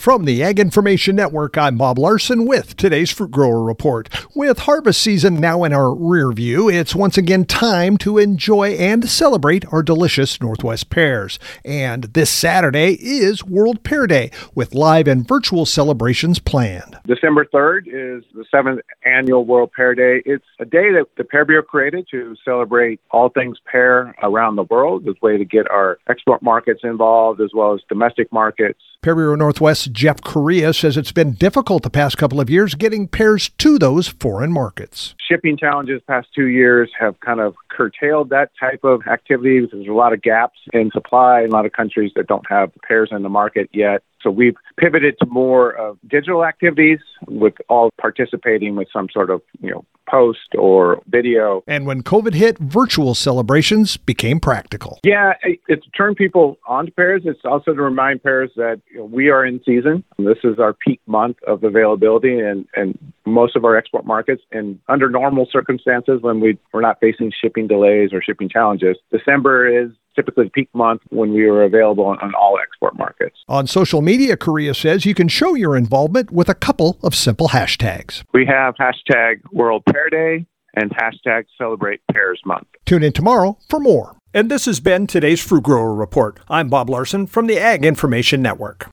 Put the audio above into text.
From the Ag Information Network, I'm Bob Larson with today's Fruit Grower Report. With harvest season now in our rear view, it's once again time to enjoy and celebrate our delicious Northwest pears. And this Saturday is World Pear Day with live and virtual celebrations planned. December 3rd is the seventh annual World Pear Day. It's a day that the Pear Bureau created to celebrate all things pear around the world. It's a way to get our export markets involved as well as domestic markets. Pear Bureau Northwest Jeff Correa says it's been difficult the past couple of years getting pears to those foreign markets. Shipping challenges past two years have kind of curtailed that type of activity. There's a lot of gaps in supply, a lot of countries that don't have pears in the market yet. So we've pivoted to more of digital activities with all participating with some sort of, you know, post or video. And when COVID hit, virtual celebrations became practical. Yeah, it's turned people on to pears. It's also to remind pears that you know, we are in season. This is our peak month of availability and, and most of our export markets. And under normal circumstances, when we, we're not facing shipping delays or shipping challenges, December is typically peak month when we were available on, on, all export markets. On social media, Correa says you can show your involvement with a couple of simple hashtags. We have hashtag World Pear Day and hashtag Celebrate Pears Month. Tune in tomorrow for more. And this has been today's Fruit Grower Report. I'm Bob Larson from the Ag Information Network.